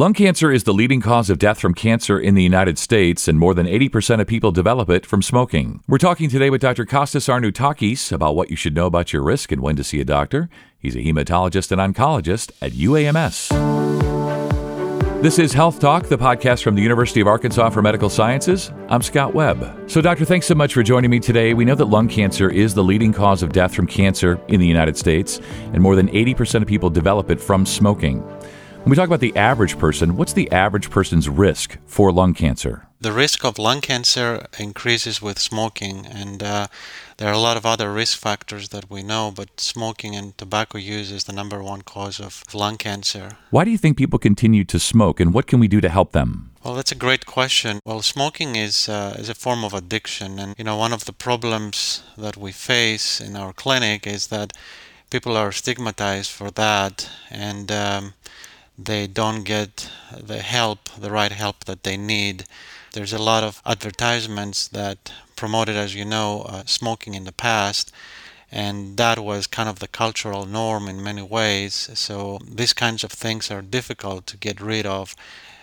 Lung cancer is the leading cause of death from cancer in the United States, and more than 80% of people develop it from smoking. We're talking today with Dr. Kostas Arnaoutakis about what you should know about your risk and when to see a doctor. He's a hematologist and oncologist at UAMS. This is Health Talk, the podcast from the University of Arkansas for Medical Sciences. I'm Scott Webb. So, Doctor, thanks so much for joining me today. We know that lung cancer is the leading cause of death from cancer in the United States, and more than 80% of people develop it from smoking. When we talk about the average person, what's the average person's risk for lung cancer? The risk of lung cancer increases with smoking, and uh, there are a lot of other risk factors that we know, but smoking and tobacco use is the number one cause of lung cancer. Why do you think people continue to smoke, and what can we do to help them? Well, that's a great question. Well, smoking is uh, is a form of addiction, and you know one of the problems that we face in our clinic is that people are stigmatized for that, and um, they don't get the help, the right help that they need. There's a lot of advertisements that promoted, as you know, uh, smoking in the past, and that was kind of the cultural norm in many ways. So these kinds of things are difficult to get rid of,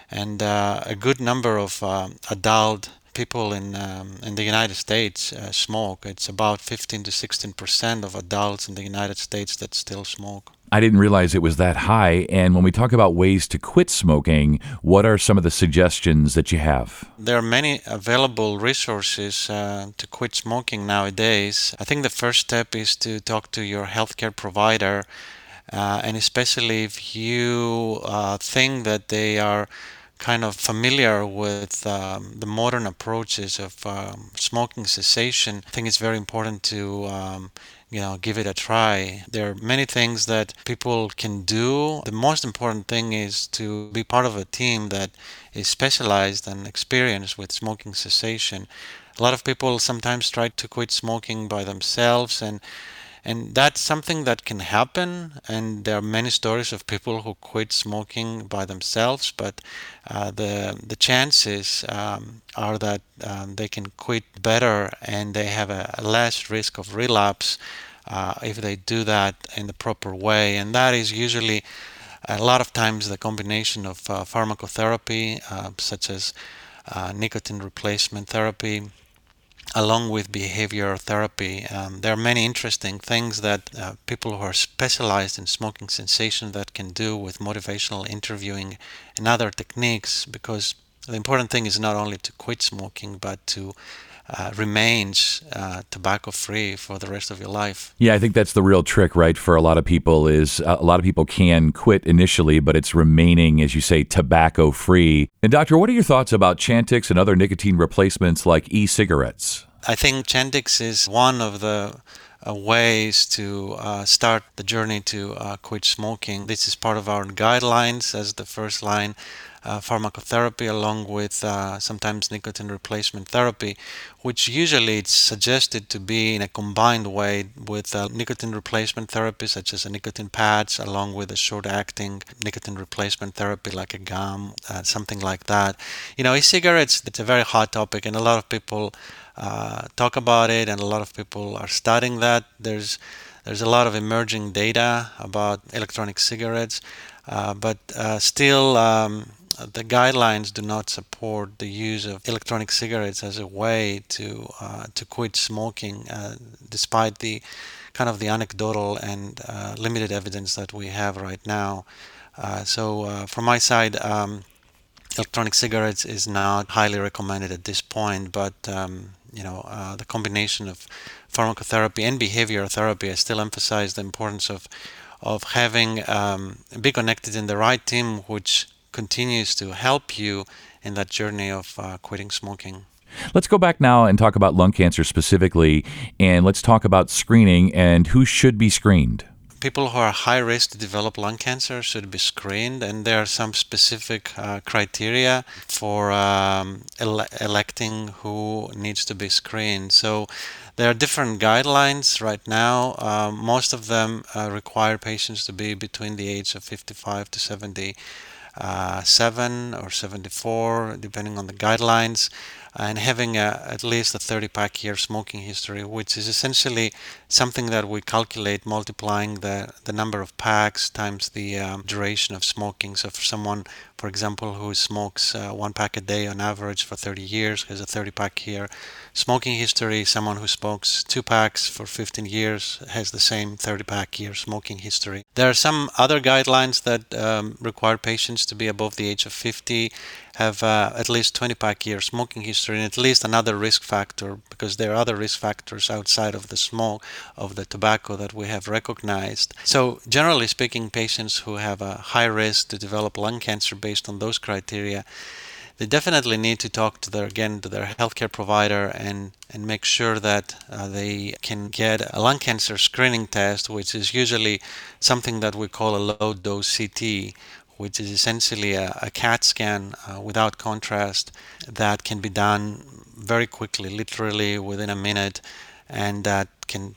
and uh, a good number of uh, adult people in um, in the United States uh, smoke. It's about 15 to 16 percent of adults in the United States that still smoke. I didn't realize it was that high. And when we talk about ways to quit smoking, what are some of the suggestions that you have? There are many available resources uh, to quit smoking nowadays. I think the first step is to talk to your healthcare provider, uh, and especially if you uh, think that they are kind of familiar with um, the modern approaches of um, smoking cessation, I think it's very important to um, you know give it a try. There are many things that people can do. The most important thing is to be part of a team that is specialized and experienced with smoking cessation. A lot of people sometimes try to quit smoking by themselves and and that's something that can happen. And there are many stories of people who quit smoking by themselves but uh, the the chances um, are that um, they can quit better and they have a, a less risk of relapse uh, if they do that in the proper way. And that is usually a lot of times the combination of uh, pharmacotherapy uh, such as uh, nicotine replacement therapy along with behavior therapy. Um, there are many interesting things that uh, people who are specialized in smoking cessation that can do with motivational interviewing and other techniques because the important thing is not only to quit smoking but to uh, remains uh, tobacco free for the rest of your life. Yeah, I think that's the real trick, right? For a lot of people, is uh, a lot of people can quit initially, but it's remaining, as you say, tobacco free. And doctor, what are your thoughts about Chantix and other nicotine replacements like e-cigarettes? I think Chantix is one of the uh, ways to uh, start the journey to uh, quit smoking. This is part of our guidelines as the first line pharmacotherapy along with uh, sometimes nicotine replacement therapy, which usually it's suggested to be in a combined way with uh, nicotine replacement therapy such as a nicotine patch, along with a short-acting nicotine replacement therapy like a gum, something like that. You know, e-cigarettes, it's a very hot topic and a lot of people uh, talk about it, and a lot of people are studying that. There's there's a lot of emerging data about electronic cigarettes, uh, but uh, still um, the guidelines do not support the use of electronic cigarettes as a way to uh, to quit smoking, uh, despite the kind of the anecdotal and limited evidence that we have right now. so from my side. Um, electronic cigarettes is not highly recommended at this point, but um, you know, uh, the combination of pharmacotherapy and behavioral therapy, I still emphasize the importance of of having um, be connected in the right team, which continues to help you in that journey of uh, quitting smoking. Let's go back now and talk about lung cancer specifically, and let's talk about screening and who should be screened people who are high risk to develop lung cancer should be screened, and there are some specific uh, criteria for um, ele- electing who needs to be screened. So there are different guidelines right now. Um, most of them uh, require patients to be between the age of 55 to 70. Uh, 7 or 74, depending on the guidelines. And having a, at least a 30 pack year smoking history, which is essentially something that we calculate multiplying the, the number of packs times the um, duration of smoking. So for someone, for example, who smokes uh, one pack a day on average for 30 years, has a 30 pack year smoking history, someone who smokes two packs for 15 years has the same 30 pack year smoking history. There are some other guidelines that um, require patients to be above the age of 50 have uh, at least 20 pack year smoking history and at least another risk factor because there are other risk factors outside of the smoke of the tobacco that we have recognized. So generally speaking, patients who have a high risk to develop lung cancer based on those criteria they definitely need to talk to their again to their healthcare provider and and make sure that uh, they can get a lung cancer screening test, which is usually something that we call a low dose CT, which is essentially a, a CAT scan uh, without contrast that can be done very quickly, literally within a minute, and that can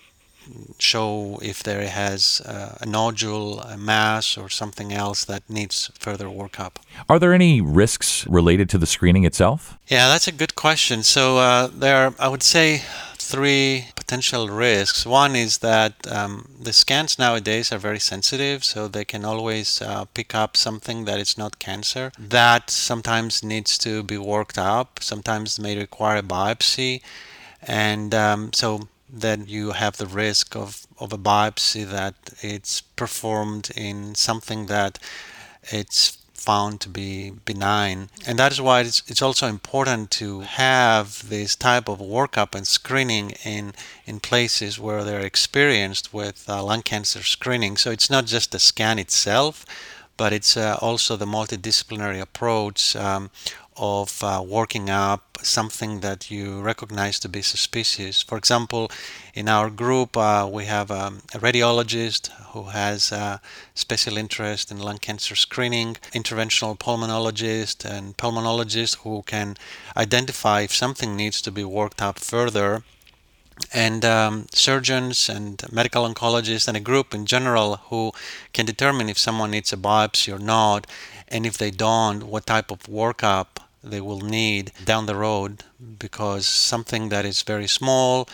show if there has uh, a nodule, a mass, or something else that needs further workup. Are there any risks related to the screening itself? Yeah, that's a good question. So uh, there are, I would say, three potential risks. One is that um, the scans nowadays are very sensitive, so they can always uh, pick up something that is not cancer. That sometimes needs to be worked up, sometimes may require a biopsy. And um, so then you have the risk of, of a biopsy that it's performed in something that it's found to be benign. And that is why it's, it's also important to have this type of workup and screening in, in places where they're experienced with uh, lung cancer screening. So it's not just the scan itself, but it's uh, also the multidisciplinary approach um, of uh, working up something that you recognize to be suspicious. For example, in our group, uh, we have um, a radiologist who has a special interest in lung cancer screening, interventional pulmonologist, and pulmonologist who can identify if something needs to be worked up further and um, surgeons and medical oncologists and a group in general who can determine if someone needs a biopsy or not and if they don't what type of workup they will need down the road because something that is very small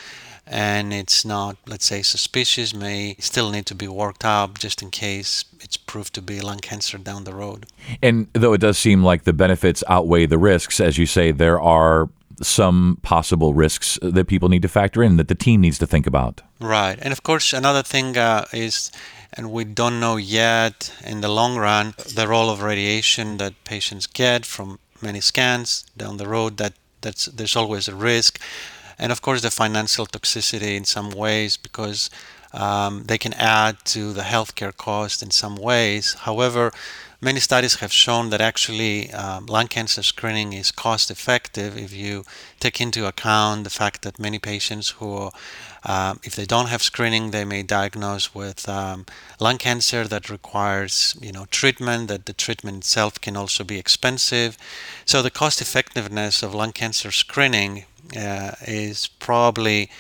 and it's not, let's say, suspicious may still need to be worked up just in case it's proved to be lung cancer down the road. And though it does seem like the benefits outweigh the risks, as you say, there are some possible risks that people need to factor in that the team needs to think about. Right. And of course, another thing uh, is, and we don't know yet in the long run, the role of radiation that patients get from many scans down the road that that's there's always a risk. And of course the financial toxicity in some ways because um, they can add to the healthcare cost in some ways however many studies have shown that actually um, lung cancer screening is cost effective if you take into account the fact that many patients who um, if they don't have screening, they may diagnose with um, lung cancer that requires, you know, treatment. That the treatment itself can also be expensive. So the cost effectiveness of lung cancer screening uh, is probably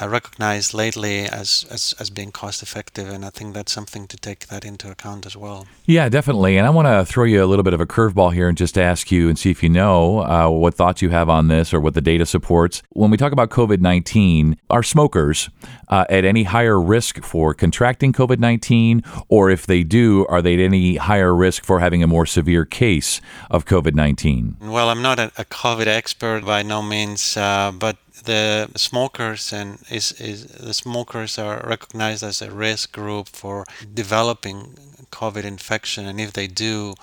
uh, recognized lately as, as, as being cost effective. And I think that's something to take that into account as well. Yeah, definitely. And I want to throw you a little bit of a curveball here and just ask you and see if you know uh, what thoughts you have on this or what the data supports. When we talk about COVID 19, are smokers uh, at any higher risk for contracting COVID 19? Or if they do, are they at any higher risk for having a more severe case of COVID 19? Well, I'm not a, a COVID expert by no means, uh, but the smokers and is, is the smokers are recognized as a risk group for developing COVID infection, and if they do,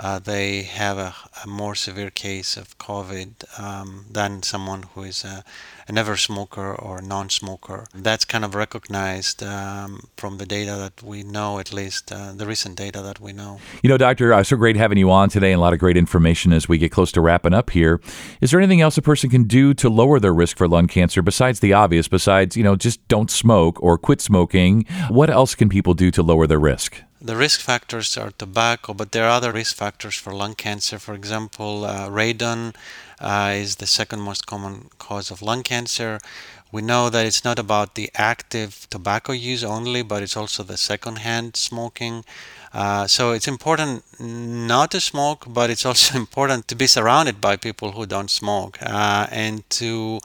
uh, they have a, a, more severe case of COVID um, than someone who is a, a never smoker or non smoker. That's kind of recognized um, from the data that we know, at least uh, the recent data that we know. You know, Doctor, uh, so great having you on today and a lot of great information as we get close to wrapping up here. Is there anything else a person can do to lower their risk for lung cancer besides the obvious, besides, you know, just don't smoke or quit smoking? What else can people do to lower their risk? The risk factors are tobacco, but there are other risk factors for lung cancer. For example, uh, radon uh, is the second most common cause of lung cancer. We know that it's not about the active tobacco use only, but it's also the secondhand smoking. Uh, so it's important not to smoke, but it's also important to be surrounded by people who don't smoke uh, and to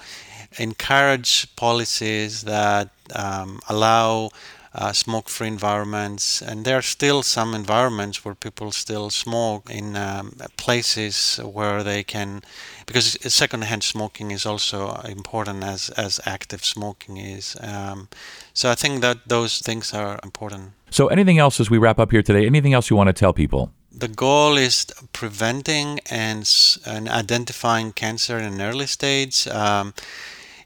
encourage policies that um, allow uh, smoke free environments. And there are still some environments where people still smoke in um, places where they can, because secondhand smoking is also important as, as active smoking is. Um, so I think that those things are important. So, anything else as we wrap up here today? Anything else you want to tell people? The goal is preventing and, and identifying cancer in an early stage. Um,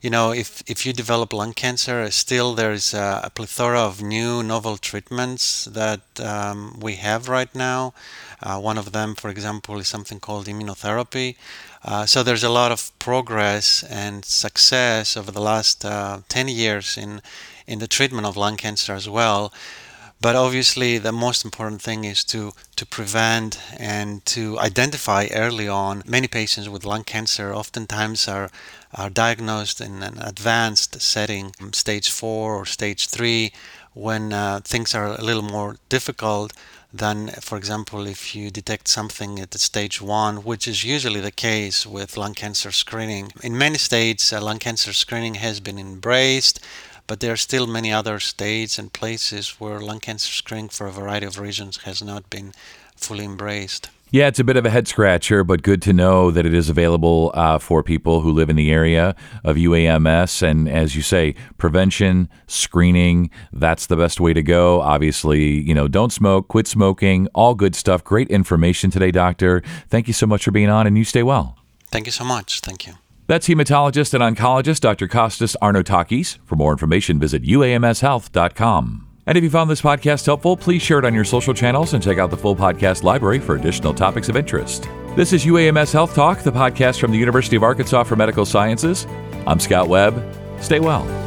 you know, if, if you develop lung cancer, still there's a, a plethora of new novel treatments that um, we have right now. Uh, one of them, for example, is something called immunotherapy. Uh, so there's a lot of progress and success over the last uh, 10 years in, in the treatment of lung cancer as well. But obviously, the most important thing is to, to prevent and to identify early on. Many patients with lung cancer oftentimes are, are diagnosed in an advanced setting, stage four or stage three, when uh, things are a little more difficult than, for example, if you detect something at stage one, which is usually the case with lung cancer screening. In many states, uh, lung cancer screening has been embraced but there are still many other states and places where lung cancer screening, for a variety of reasons, has not been fully embraced. Yeah, it's a bit of a head scratcher, but good to know that it is available uh, for people who live in the area of UAMS. And as you say, prevention, screening, that's the best way to go. Obviously, you know, don't smoke, quit smoking, all good stuff. Great information today, Doctor. Thank you so much for being on, and you stay well. Thank you so much. Thank you. That's hematologist and oncologist Dr. Kostas Arnaoutakis. For more information, visit uamshealth.com. And if you found this podcast helpful, please share it on your social channels and check out the full podcast library for additional topics of interest. This is UAMS Health Talk, the podcast from the University of Arkansas for Medical Sciences. I'm Scott Webb. Stay well.